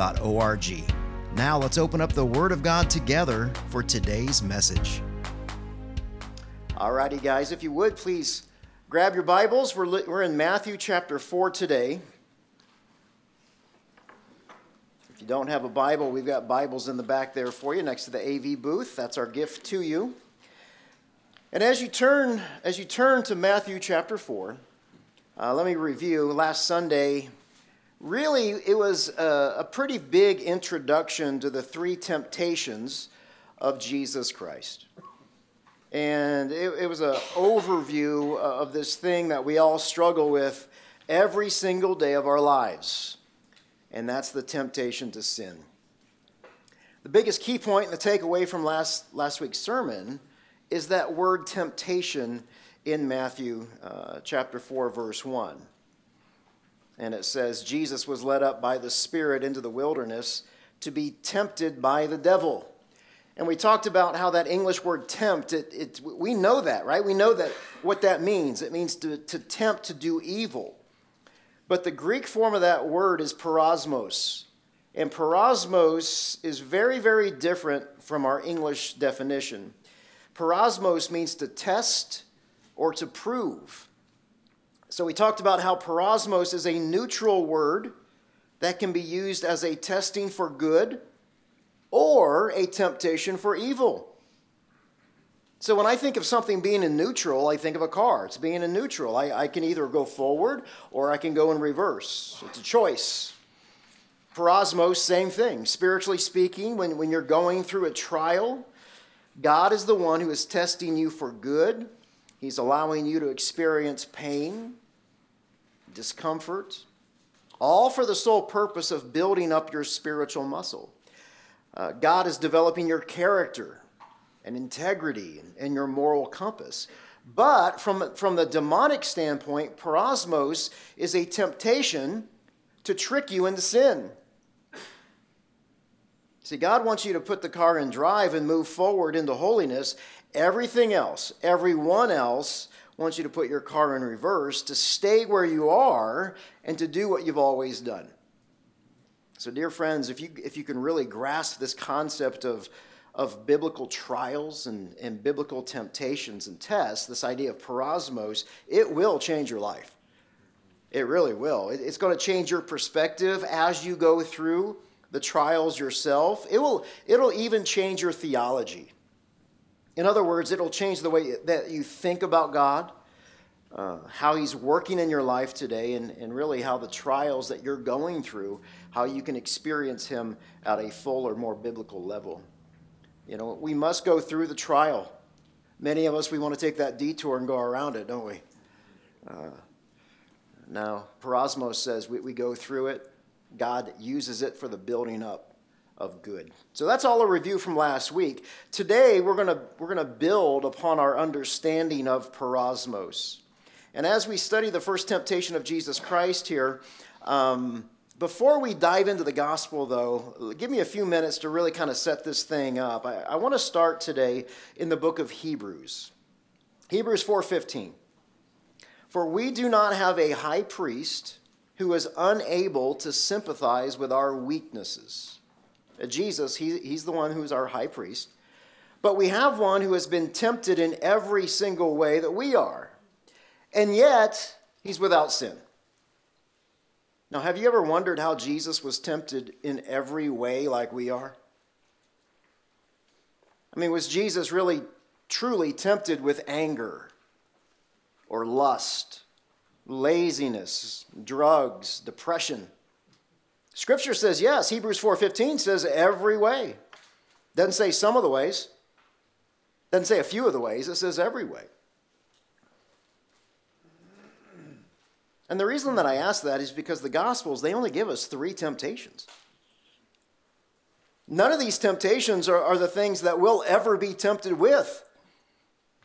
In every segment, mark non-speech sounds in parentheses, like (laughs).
riverbible.org. Now let's open up the Word of God together for today's message. Alrighty, guys, if you would please grab your Bibles. We're, li- we're in Matthew chapter 4 today. If you don't have a Bible, we've got Bibles in the back there for you next to the AV booth. That's our gift to you. And as you turn, as you turn to Matthew chapter 4, uh, let me review. Last Sunday, really, it was a, a pretty big introduction to the three temptations of Jesus Christ. And it, it was an overview of this thing that we all struggle with every single day of our lives, and that's the temptation to sin. The biggest key point and the takeaway from last, last week's sermon is that word temptation in Matthew uh, chapter 4, verse 1. And it says, Jesus was led up by the Spirit into the wilderness to be tempted by the devil. And we talked about how that English word tempt, it, it, we know that, right? We know that what that means. It means to, to tempt to do evil. But the Greek form of that word is peirasmos. And peirasmos is very, very different from our English definition. Peirasmos means to test or to prove. So we talked about how peirasmos is a neutral word that can be used as a testing for good or a temptation for evil. So when I think of something being in neutral, I think of a car. It's being in neutral. I, I can either go forward or I can go in reverse. It's a choice. Peirasmos, same thing. Spiritually speaking, when, when you're going through a trial, God is the one who is testing you for good. He's allowing you to experience pain, discomfort, all for the sole purpose of building up your spiritual muscle. Uh, God is developing your character and integrity and, your moral compass. But from, from the demonic standpoint, peirasmos is a temptation to trick you into sin. See, God wants you to put the car in drive and move forward into holiness. Everything else, everyone else, wants you to put your car in reverse to stay where you are and to do what you've always done. So, dear friends, if you, if you can really grasp this concept of, of biblical trials and, and biblical temptations and tests, this idea of peirasmos, it will change your life. It really will. It, it's going to change your perspective as you go through the trials yourself. It will, it'll even change your theology. In other words, it'll change the way that you think about God, uh, how He's working in your life today, and, and really how the trials that you're going through how you can experience Him at a fuller, more biblical level. You know, we must go through the trial. Many of us, we want to take that detour and go around it, don't we? Uh, now, Peirasmos says we, we go through it. God uses it for the building up of good. So that's all a review from last week. Today, we're going to we're going to build upon our understanding of Peirasmos. And as we study the first temptation of Jesus Christ here, um, before we dive into the gospel, though, give me a few minutes to really kind of set this thing up. I, I want to start today in the book of Hebrews. Hebrews 4:15. For we do not have a high priest who is unable to sympathize with our weaknesses. Uh, Jesus, he, he's the one who's our high priest. But we have one who has been tempted in every single way that we are. And yet, he's without sin. Now, have you ever wondered how Jesus was tempted in every way like we are? I mean, was Jesus really truly tempted with anger or lust, laziness, drugs, depression? Scripture says yes. Hebrews 4:15 says every way. Doesn't say some of the ways. Doesn't say a few of the ways. It says every way. And the reason that I ask that is because the Gospels, they only give us three temptations. None of these temptations are, are the things that we'll ever be tempted with.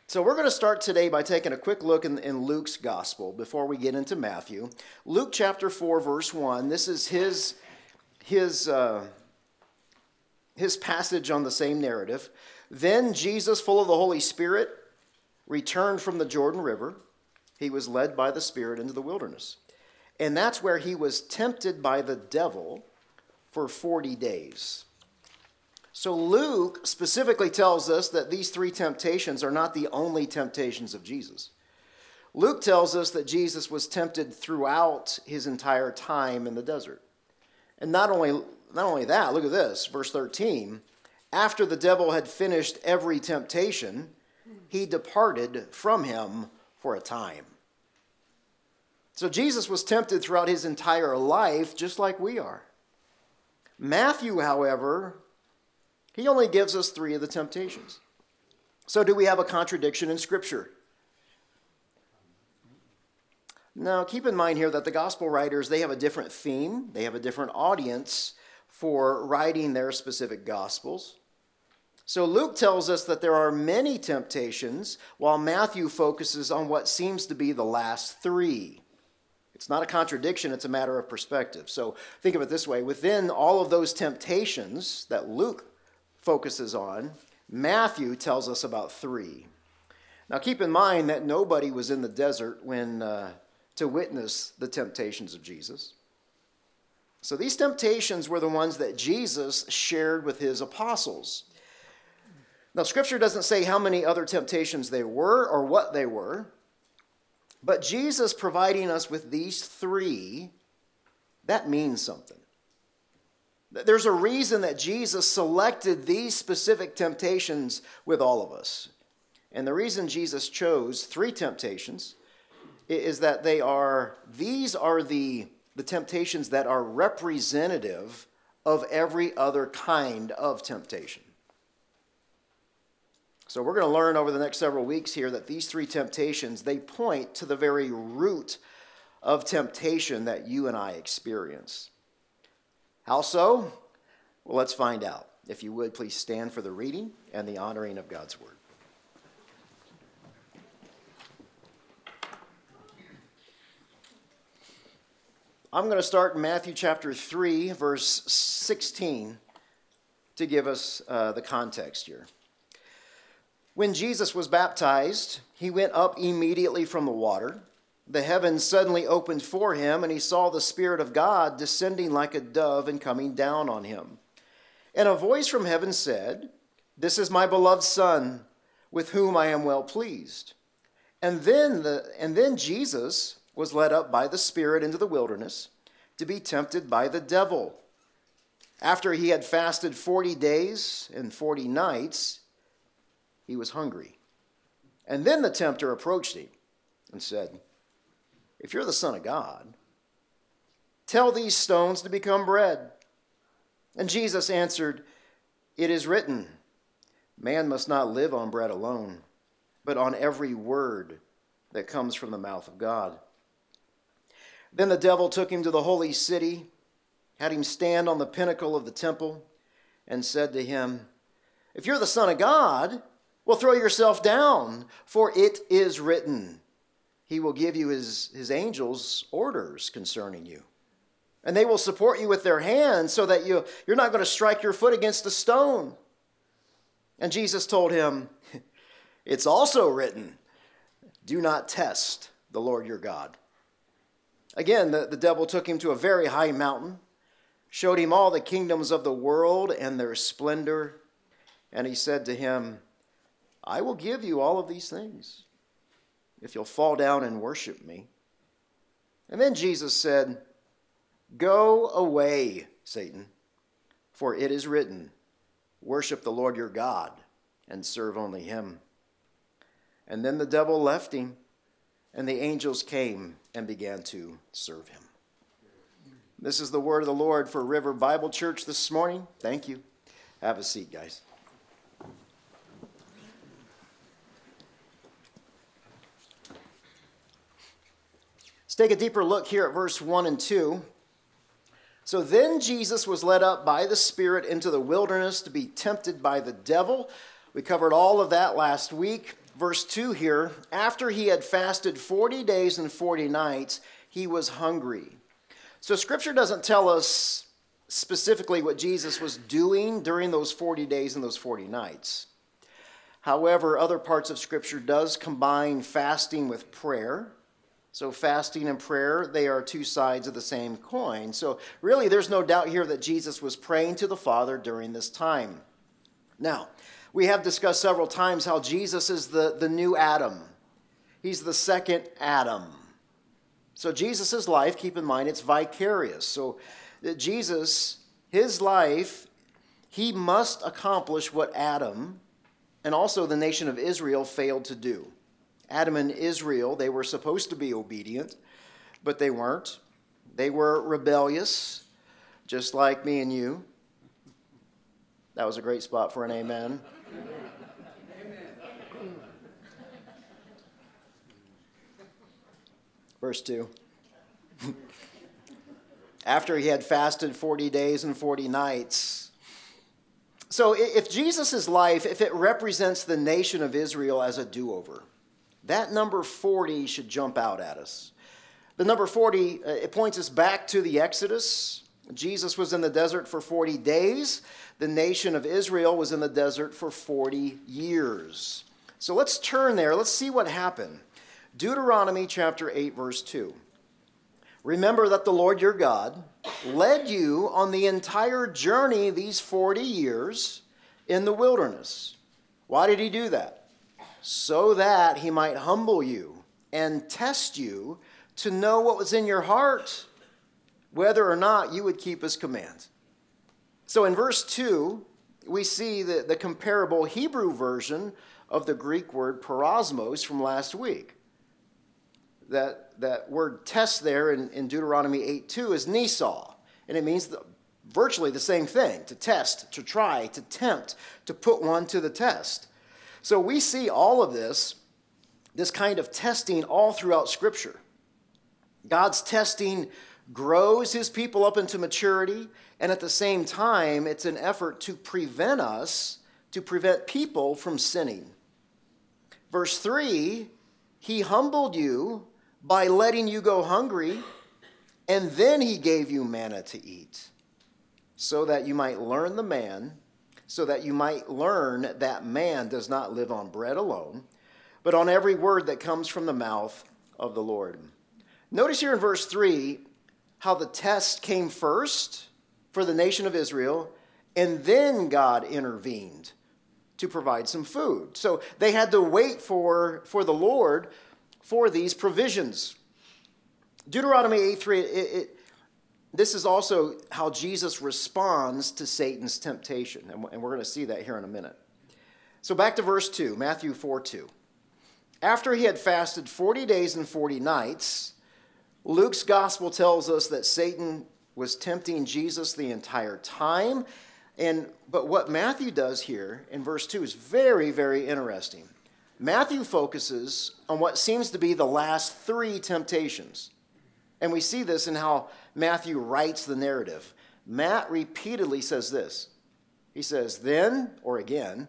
So, we're going to start today by taking a quick look in, in, Luke's gospel before we get into Matthew. Luke chapter 4, verse 1. This is his, his, uh, his passage on the same narrative. Then Jesus, full of the Holy Spirit, returned from the Jordan River. He was led by the Spirit into the wilderness. And that's where he was tempted by the devil for 40 days. So Luke specifically tells us that these three temptations are not the only temptations of Jesus. Luke tells us that Jesus was tempted throughout his entire time in the desert. And not only, not only that, look at this, verse 13. After the devil had finished every temptation, he departed from him for a time. So Jesus was tempted throughout his entire life, just like we are. Matthew, however, he only gives us three of the temptations. So, do we have a contradiction in Scripture? Now, keep in mind here that the gospel writers, they have a different theme, they have a different audience for writing their specific gospels. So Luke tells us that there are many temptations, while Matthew focuses on what seems to be the last three. It's not a contradiction, it's a matter of perspective. So think of it this way within all of those temptations that Luke focuses on, Matthew tells us about three. Now, keep in mind that nobody was in the desert when uh, to witness the temptations of Jesus. So these temptations were the ones that Jesus shared with his apostles. Now, Scripture doesn't say how many other temptations they were or what they were, but Jesus providing us with these three, that means something. There's a reason that Jesus selected these specific temptations with all of us. And the reason Jesus chose three temptations is that they are, these are the, the temptations that are representative of every other kind of temptation. So we're going to learn over the next several weeks here that these three temptations, they point to the very root of temptation that you and I experience. How so? Well, let's find out. If you would, please stand for the reading and the honoring of God's word. I'm going to start in Matthew chapter 3, verse 16, to give us uh, the context here. When Jesus was baptized, he went up immediately from the water the heavens suddenly opened for him, and he saw the Spirit of God descending like a dove and coming down on him. And a voice from heaven said, This is my beloved Son, with whom I am well pleased. And then, the, and then Jesus was led up by the Spirit into the wilderness to be tempted by the devil. After he had fasted 40 days and 40 nights, he was hungry. And then the tempter approached him and said, if you're the Son of God, tell these stones to become bread. And Jesus answered, It is written, Man must not live on bread alone, but on every word that comes from the mouth of God. Then the devil took him to the holy city, had him stand on the pinnacle of the temple, and said to him, If you're the Son of God, well, throw yourself down, for it is written he will give you his, his angels orders concerning you. And they will support you with their hands so that you, you're not going to strike your foot against a stone. And Jesus told him, It's also written, do not test the Lord your God. Again, the, the devil took him to a very high mountain, showed him all the kingdoms of the world and their splendor, and he said to him, I will give you all of these things if you'll fall down and worship me. And then Jesus said, Go away, Satan, for it is written, Worship the Lord your God and serve only him. And then the devil left him, and the angels came and began to serve him. This is the word of the Lord for River Bible Church this morning. Thank you. Have a seat, guys. Let's take a deeper look here at verse 1 and 2. So then Jesus was led up by the Spirit into the wilderness to be tempted by the devil. We covered all of that last week. Verse 2 here after he had fasted 40 days and 40 nights, he was hungry. So scripture doesn't tell us specifically what Jesus was doing during those 40 days and those 40 nights. However, other parts of scripture does combine fasting with prayer. So fasting and prayer, they are two sides of the same coin. So really there's no doubt here that Jesus was praying to the Father during this time. Now, we have discussed several times how Jesus is the, the new Adam. He's the second Adam. So Jesus' life, keep in mind, it's vicarious. So uh, Jesus, his life, he must accomplish what Adam and also the nation of Israel failed to do. Adam and Israel, they were supposed to be obedient, but they weren't. They were rebellious, just like me and you. That was a great spot for an amen. Verse 2. After he had fasted 40 days and 40 nights. So, if Jesus' life, if it represents the nation of Israel as a do over, that number 40 should jump out at us. The number 40, uh, it points us back to the Exodus. Jesus was in the desert for 40 days. The nation of Israel was in the desert for 40 years. So let's turn there. Let's see what happened. Deuteronomy chapter 8, verse 2. Remember that the Lord your God led you on the entire journey these 40 years in the wilderness. Why did he do that? So that he might humble you and test you to know what was in your heart, whether or not you would keep his commands. So in verse 2, we see the, the comparable Hebrew version of the Greek word peirasmos from last week that, that word test there in, in Deuteronomy 8 2 is nisah, and it means the, virtually the same thing to test, to try, to tempt, to put one to the test. So we see all of this, this kind of testing, all throughout Scripture. God's testing grows his people up into maturity, and at the same time, it's an effort to prevent us, to prevent people from sinning. Verse 3 He humbled you by letting you go hungry, and then he gave you manna to eat, so that you might learn the man, so that you might learn that man does not live on bread alone, but on every word that comes from the mouth of the Lord. Notice here in verse 3 how the test came first for the nation of Israel, and then God intervened to provide some food. So they had to wait for, for the Lord for these provisions. Deuteronomy 8 3, it, it, this is also how Jesus responds to Satan's temptation. And we're going to see that here in a minute. So back to verse 2, Matthew 4 2. After he had fasted 40 days and 40 nights, Luke's gospel tells us that Satan was tempting Jesus the entire time. And, but what Matthew does here in verse 2 is very, very interesting. Matthew focuses on what seems to be the last three temptations. And we see this in how Matthew writes the narrative. Matt repeatedly says this He says, then or again,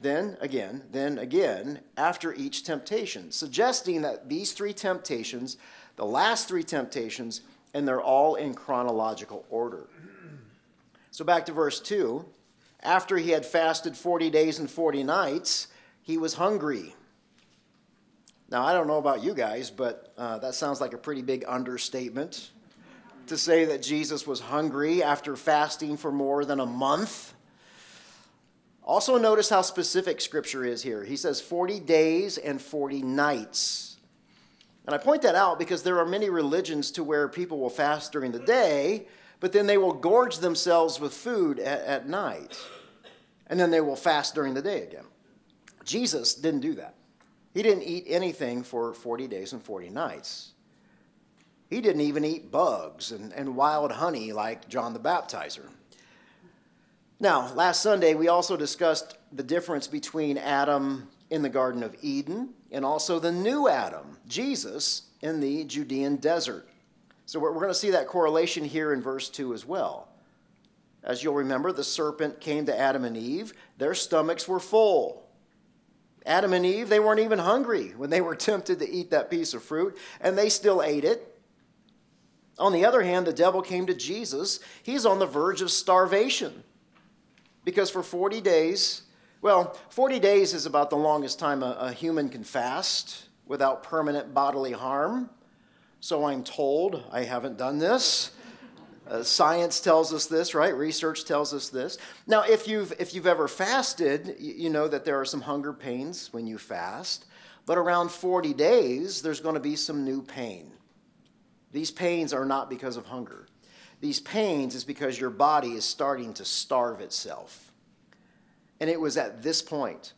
then again, then again, after each temptation, suggesting that these three temptations, the last three temptations, and they're all in chronological order. So back to verse 2. After he had fasted 40 days and 40 nights, he was hungry. Now, I don't know about you guys, but uh, that sounds like a pretty big understatement to say that Jesus was hungry after fasting for more than a month. Also, notice how specific Scripture is here. He says 40 days and 40 nights. And I point that out because there are many religions to where people will fast during the day, but then they will gorge themselves with food at, at night. And then they will fast during the day again. Jesus didn't do that. He didn't eat anything for 40 days and 40 nights. He didn't even eat bugs and, and wild honey like John the Baptizer. Now, last Sunday, we also discussed the difference between Adam in the Garden of Eden and also the new Adam, Jesus, in the Judean desert. So we're, going to see that correlation here in verse 2 as well. As you'll remember, the serpent came to Adam and Eve, their stomachs were full. Adam and Eve, they weren't even hungry when they were (laughs) tempted to eat that piece of fruit, and they still ate it. On the other hand, the devil came to Jesus. He's on the verge of starvation because for 40 days, well, 40 days is about the longest time a, a human can fast without permanent bodily harm. So I'm told. I haven't done this. Uh, science tells us this, right? Research tells us this. Now, if you've, if you've ever fasted, you, you know that there are some hunger pains when you fast. But around 40 days, there's going to be some new pain. These pains are not because of hunger. These pains is because your body is starting to starve itself. And it was at this point,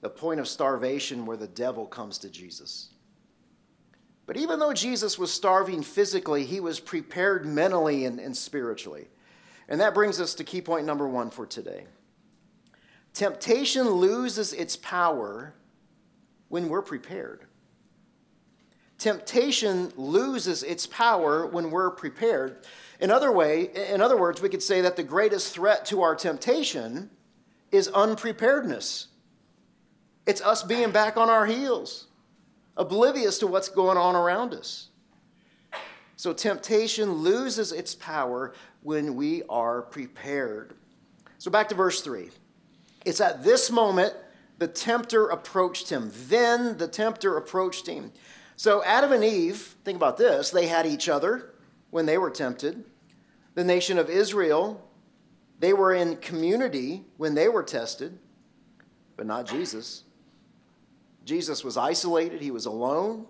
the point of starvation, where the devil comes to Jesus. But even though Jesus was starving physically, he was prepared mentally and, and spiritually. And that brings us to key point number one for today. Temptation loses its power when we're prepared. Temptation loses its power when we're prepared. In other way, in other words, we could say that the greatest threat to our temptation is unpreparedness. It's us being back on our heels oblivious to what's going on around us. So temptation loses its power when we are prepared. So back to verse 3. It's at this moment the tempter approached him. Then the tempter approached him. So Adam and Eve, think about this, they had each other when they were tempted. The nation of Israel, they were in community when they were tested, but not Jesus. Jesus was isolated, he was alone.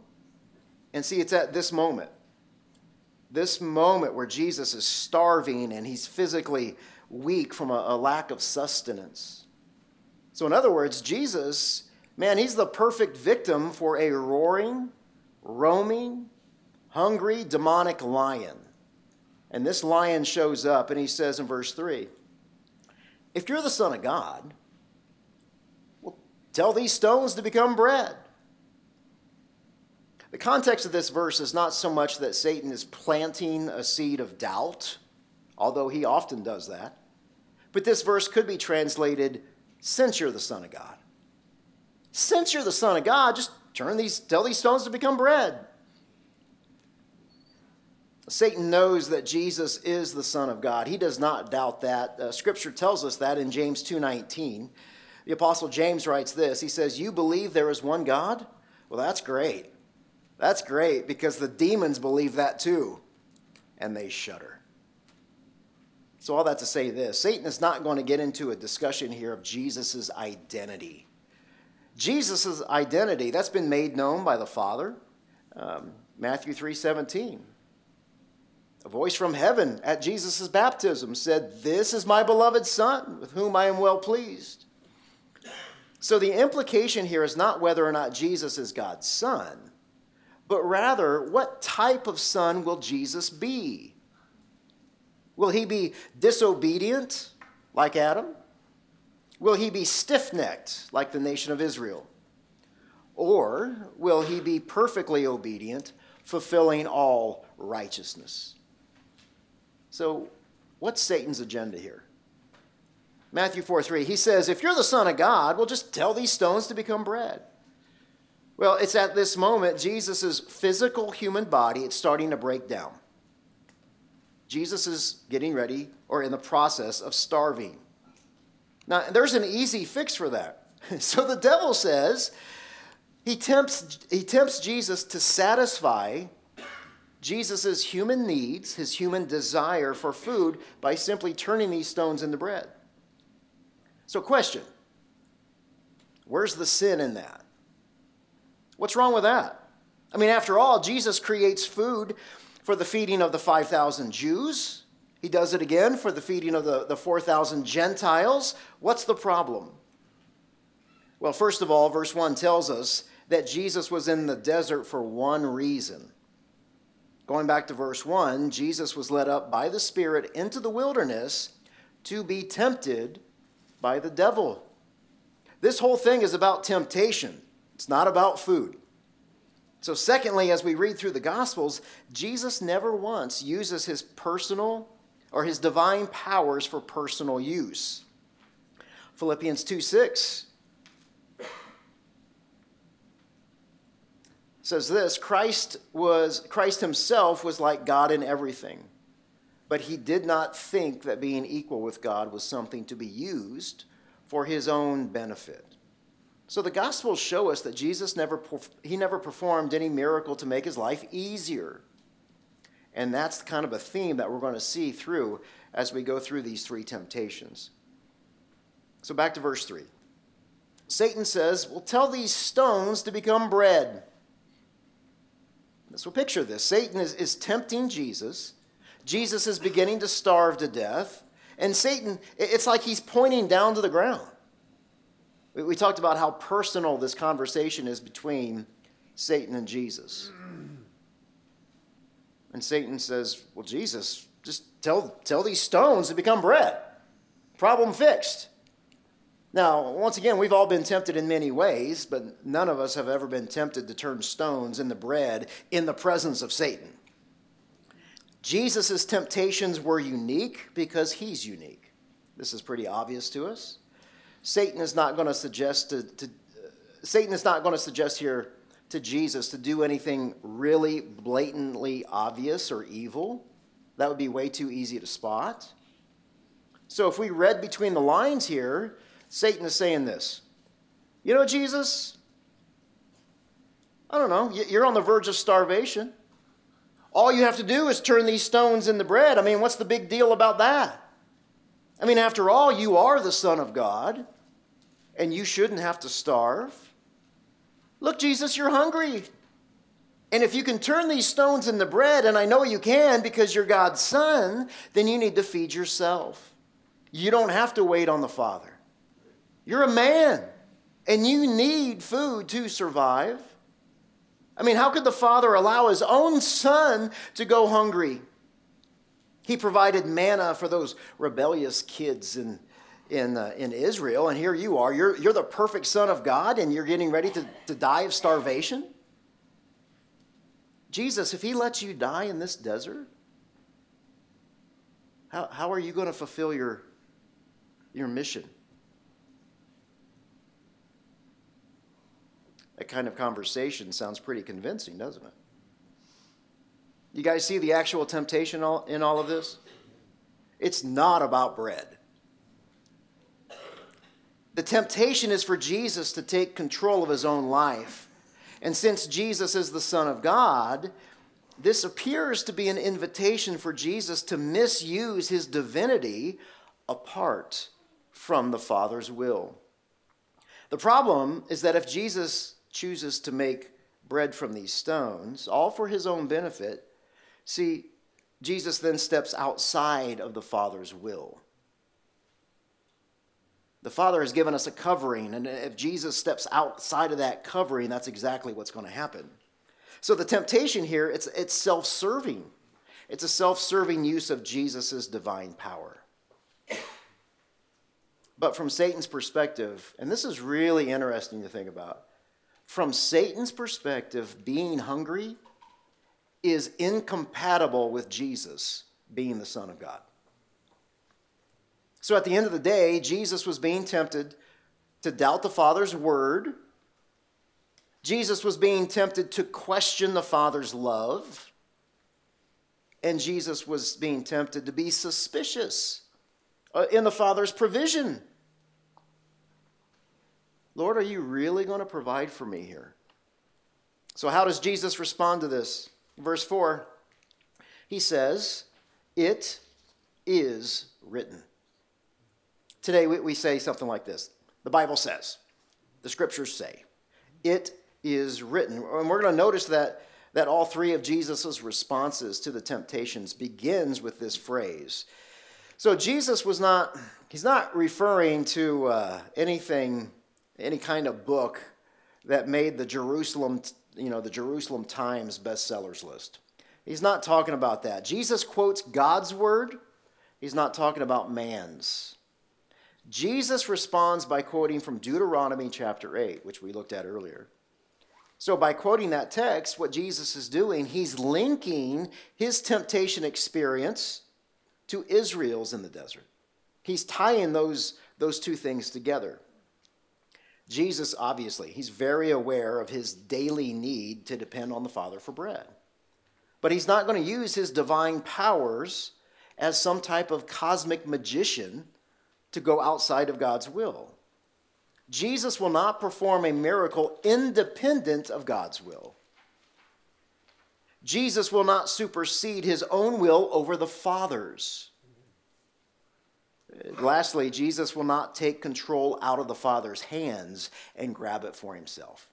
And see, it's at this moment, this moment where Jesus is starving and he's physically weak from a, a lack of sustenance. So, in other words, Jesus, man, he's the perfect victim for a roaring, roaming, hungry, demonic lion. And this lion shows up and he says in verse 3 If you're the Son of God, well, Tell these stones to become bread. The context of this verse is not so much that Satan is planting a seed of doubt, although he often does that, but this verse could be translated since you're the Son of God. Since you're the Son of God, just turn these, tell these stones to become bread. Satan knows that Jesus is the Son of God. He does not doubt that. Uh, scripture tells us that in James 2:19. The Apostle James writes this He says, You believe there is one God? Well, that's great. That's great because the demons believe that too, and they shudder. So, all that to say this Satan is not going to get into a discussion here of Jesus' identity. Jesus' identity, that's been made known by the Father. Um, Matthew 3 17. A voice from heaven at Jesus' baptism said, This is my beloved Son, with whom I am well pleased. So the implication here is not whether or not Jesus is God's son, but rather what type of son will Jesus be? Will he be disobedient like Adam? Will he be stiff necked like the nation of Israel? Or will he be perfectly obedient, fulfilling all righteousness? So, what's Satan's agenda here? Matthew 4 3, he says, If you're the Son of God, well, just tell these stones to become bread. Well, it's at this moment, Jesus' physical human body, it's starting to break down. Jesus is getting ready or in the process of starving. Now, there's an easy fix for that. (laughs) So the devil says, he tempts, he tempts Jesus to satisfy Jesus' human needs, his human desire for food, by simply turning these stones into bread. So, question Where's the sin in that? What's wrong with that? I mean, after all, Jesus creates food for the feeding of the 5,000 Jews. He does it again for the feeding of the, the 4,000 Gentiles. What's the problem? Well, first of all, verse 1 tells us that Jesus was in the desert for one reason. Going back to verse 1, Jesus was led up by the Spirit into the wilderness to be tempted by the devil. This whole thing is about temptation, it's not about food. So, secondly, as we read through the Gospels, Jesus never once uses his personal or his divine powers for personal use. Philippians 2 6 says this Christ was Christ himself was like God in everything, but he did not think that being equal with God was something to be used for his own benefit. So the Gospels show us that Jesus never, he never performed any miracle to make his life easier. And that's kind of a theme that we're going to see through as we go through these three temptations. So back to verse 3. Satan says, Well, tell these stones to become bread. So picture this Satan is, is tempting Jesus. Jesus is beginning to starve to death. And Satan, it's like he's pointing down to the ground. We talked about how personal this conversation is between Satan and Jesus. And Satan says, Well, Jesus, just tell, tell these stones to become bread. Problem fixed. Now, once again, we've all been tempted in many ways, but none of us have ever been tempted to turn stones into bread in the presence of Satan. Jesus' temptations were unique because he's unique. This is pretty obvious to us. Satan is not going to suggest to, to uh, Satan is not going to suggest here to Jesus to do anything really blatantly obvious or evil. That would be way too easy to spot. So if we read between the lines here, Satan is saying this. You know, Jesus, I don't know, you're on the verge of starvation. All you have to do is turn these stones into bread. I mean, what's the big deal about that? I mean, after all, you are the Son of God and you shouldn't have to starve. Look, Jesus, you're hungry. And if you can turn these stones into bread, and I know you can because you're God's son, then you need to feed yourself. You don't have to wait on the Father. You're a man, and you need food to survive. I mean, how could the Father allow his own son to go hungry? He provided manna for those rebellious kids in in, uh, in Israel, and here you are. You're, you're the perfect son of God, and you're getting ready to, to die of starvation? Jesus, if he lets you die in this desert, how, how are you going to fulfill your, your mission? That kind of conversation sounds pretty convincing, doesn't it? You guys see the actual temptation in all of this? It's not about bread. The temptation is for Jesus to take control of his own life. And since Jesus is the Son of God, this appears to be an invitation for Jesus to misuse his divinity apart from the Father's will. The problem is that if Jesus chooses to make bread from these stones, all for his own benefit, see, Jesus then steps outside of the Father's will. The Father has given us a covering, and if Jesus steps outside of that covering, that's exactly what's going to happen. So the temptation here, it's, it's self-serving. It's a self-serving use of Jesus' divine power. But from Satan's perspective, and this is really interesting to think about, from Satan's perspective, being hungry is incompatible with Jesus being the Son of God. So at the end of the day, Jesus was being tempted to doubt the Father's word. Jesus was being tempted to question the Father's love. And Jesus was being tempted to be suspicious uh, in the Father's provision. Lord, are you really going to provide for me here? So, how does Jesus respond to this? Verse 4, he says, It is written. Today we, say something like this The Bible says, the scriptures say, it is written. And we're going to notice that, that all three of Jesus' responses to the temptations begins with this phrase. So Jesus was not, he's not referring to uh, anything, any kind of book that made the Jerusalem, you know, the Jerusalem Times bestsellers list. He's not talking about that. Jesus quotes God's word. He's not talking about man's. Jesus responds by quoting from Deuteronomy chapter 8, which we looked at earlier. So, by quoting that text, what Jesus is doing, he's linking his temptation experience to Israel's in the desert. He's tying those, those two things together. Jesus, obviously, he's very aware of his daily need to depend on the Father for bread. But he's not going to use his divine powers as some type of cosmic magician to go outside of God's will. Jesus will not perform a miracle independent of God's will. Jesus will not supersede his own will over the Father's. Lastly, Jesus will not take control out of the Father's hands and grab it for himself.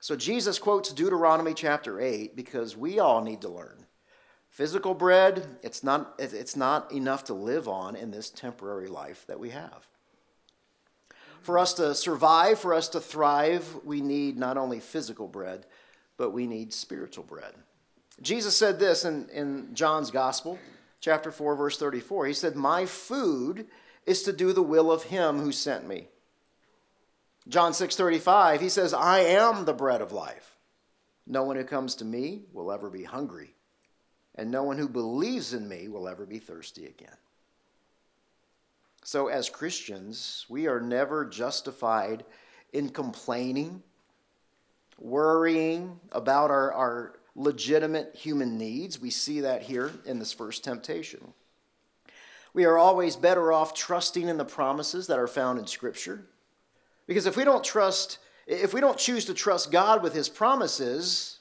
So Jesus quotes Deuteronomy chapter 8 because we all need to learn. Physical bread, it's not, it's not enough to live on in this temporary life that we have. For us to survive, for us to thrive, we need not only physical bread, but we need spiritual bread. Jesus said this in, in John's Gospel, chapter 4, verse 34. He said, My food is to do the will of him who sent me. John 6:35, he says, I am the bread of life. No one who comes to me will ever be hungry, and no one who believes in me will ever be thirsty again. So, as Christians, we are never justified in complaining, worrying about our, our legitimate human needs. We see that here in this first temptation. We are always better off trusting in the promises that are found in Scripture. Because if we don't trust, if we don't choose to trust God with His promises,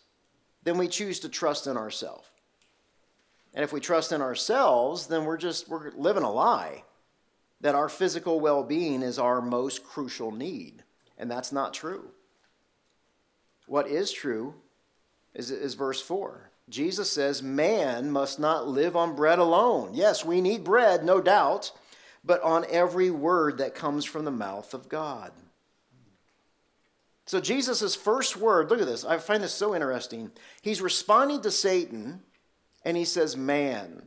then we choose to trust in ourselves. And if we trust in ourselves, then we're just we're living a lie that our physical well being is our most crucial need. And that's not true. What is true is, is verse 4. Jesus says, Man must not live on bread alone. Yes, we need bread, no doubt, but on every word that comes from the mouth of God. So, Jesus' first word, look at this. I find this so interesting. He's responding to Satan, and he says, Man,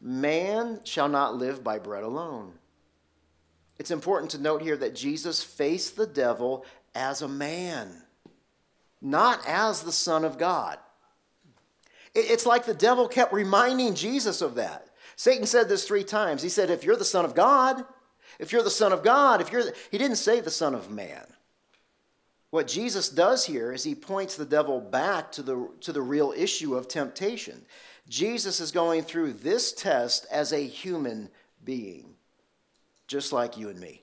man shall not live by bread alone. It's important to note here that Jesus faced the devil as a man, not as the Son of God. It's like the devil kept reminding Jesus of that. Satan said this three times. He said, If you're the Son of God, if you're the Son of God, if you're, the... he didn't say the Son of Man. What Jesus does here is he points the devil back to the, to the real issue of temptation. Jesus is going through this test as a human being just like you and me.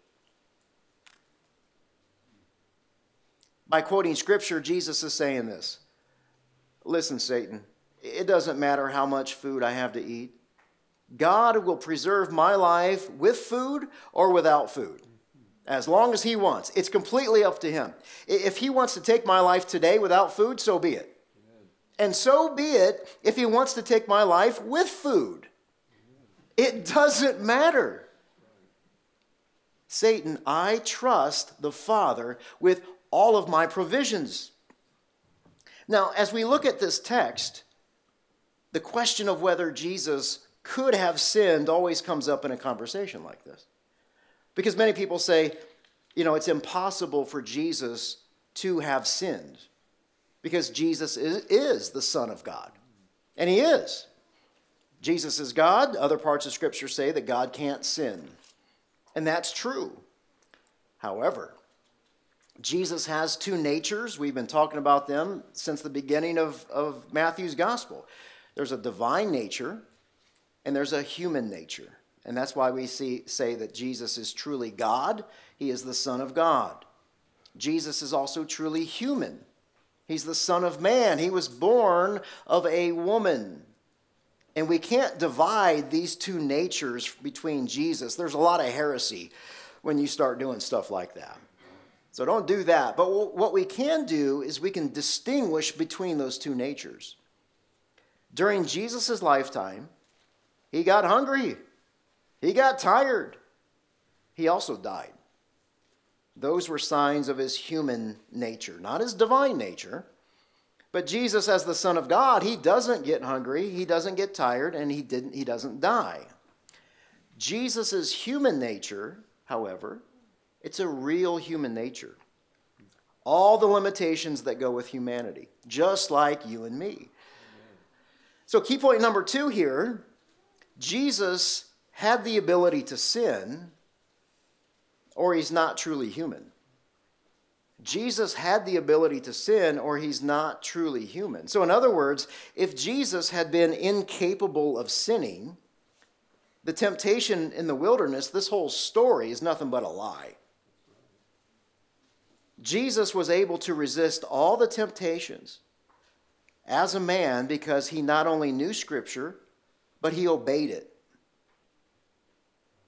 By quoting scripture, Jesus is saying this Listen, Satan, it doesn't matter how much food I have to eat. God will preserve my life with food or without food, as long as He wants. It's completely up to Him. If He wants to take my life today without food, so be it. And so be it if He wants to take my life with food. It doesn't matter. Satan, I trust the Father with all of my provisions. Now, as we look at this text, the question of whether Jesus could have sinned always comes up in a conversation like this. Because many people say, you know, it's impossible for Jesus to have sinned because Jesus is, is the Son of God. And he is. Jesus is God. Other parts of Scripture say that God can't sin. And that's true. However, Jesus has two natures. We've been talking about them since the beginning of, of Matthew's gospel. There's a divine nature and there's a human nature. And that's why we see, say that Jesus is truly God. He is the Son of God. Jesus is also truly human. He's the Son of Man. He was born of a woman. And we can't divide these two natures between Jesus. There's a lot of heresy when you start doing stuff like that. So don't do that. But what we can do is we can distinguish between those two natures. During Jesus' lifetime, he got hungry, he got tired, he also died. Those were signs of his human nature, not his divine nature. But Jesus, as the Son of God, he doesn't get hungry, he doesn't get tired, and he, didn't, he doesn't die. Jesus' human nature, however, it's a real human nature. all the limitations that go with humanity, just like you and me. So, key point number two here Jesus had the ability to sin, or he's not truly human. Jesus had the ability to sin, or he's not truly human. So, in other words, if Jesus had been incapable of sinning, the temptation in the wilderness, this whole story is nothing but a lie. Jesus was able to resist all the temptations as a man because he not only knew Scripture, but he obeyed it.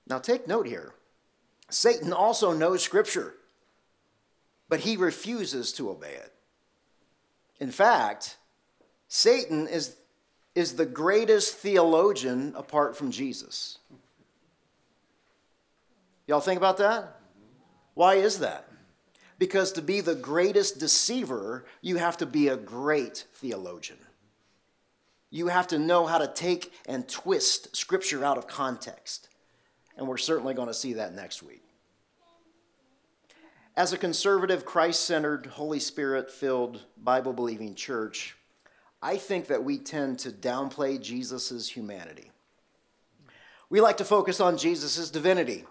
Now, take note here Satan also knows Scripture, but he refuses to obey it. In fact, Satan is, is the greatest theologian apart from Jesus. Y'all think about that? Why is that? Because to be the greatest deceiver, you have to be a great theologian. You have to know how to take and twist scripture out of context. And we're certainly going to see that next week. As a conservative, Christ centered, Holy Spirit filled, Bible believing church, I think that we tend to downplay Jesus' humanity. We like to focus on Jesus' divinity.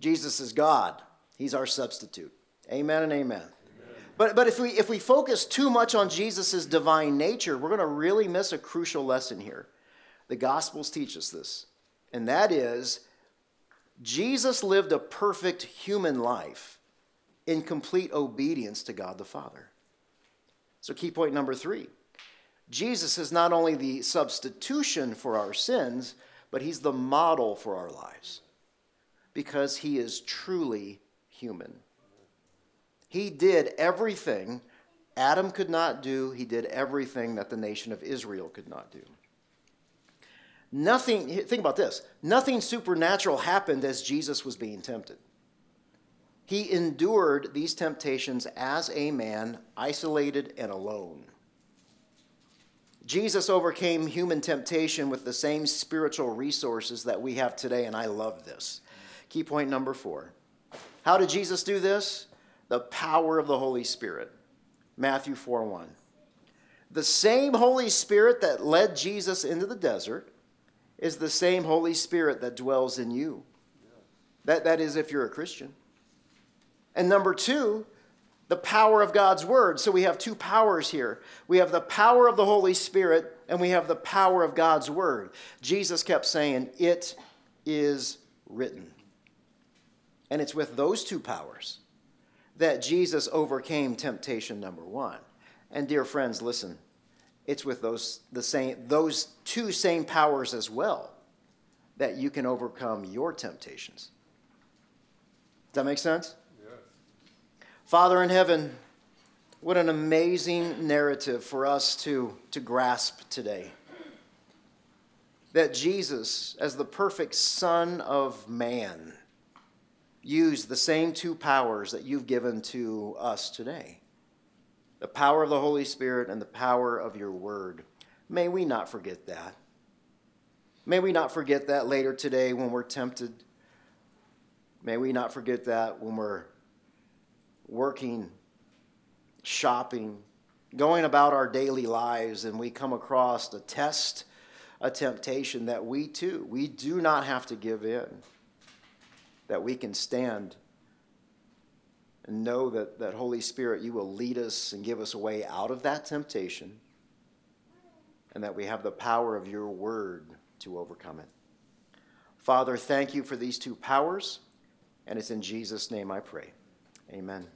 Jesus is God, He's our substitute. Amen and amen. amen. But, but if, we, if we focus too much on Jesus' divine nature, we're going to really miss a crucial lesson here. The Gospels teach us this, and that is Jesus lived a perfect human life in complete obedience to God the Father. So, key point number three Jesus is not only the substitution for our sins, but he's the model for our lives because he is truly human. He did everything Adam could not do, he did everything that the nation of Israel could not do. Nothing, think about this nothing supernatural happened as Jesus was being tempted. He endured these temptations as a man, isolated and alone. Jesus overcame human temptation with the same spiritual resources that we have today, and I love this. Key point number four. How did Jesus do this? The power of the Holy Spirit. Matthew 4 1. The same Holy Spirit that led Jesus into the desert is the same Holy Spirit that dwells in you. That, that is, if you're a Christian. And number two, the power of God's Word. So we have two powers here. We have the power of the Holy Spirit, and we have the power of God's Word. Jesus kept saying, It is written. And it's with those two powers that Jesus overcame temptation number one. And dear friends, listen, it's with those, the same, those two same powers as well that you can overcome your temptations. Does that make sense? Yes. Father in heaven, what an amazing narrative for us to, to grasp today. That Jesus, as the perfect Son of Man, use the same two powers that you've given to us today the power of the Holy Spirit and the power of your word. May we not forget that. May we not forget that later today when we're tempted. May we not forget that when we're working, shopping, going about our daily lives, and we come across a test, a temptation that we too, we do not have to give in that we can stand and know that, that Holy Spirit, you will lead us and give us a way out of that temptation, and that we have the power of your word to overcome it. Father, thank you for these two powers, and it's in Jesus' name I pray. Amen.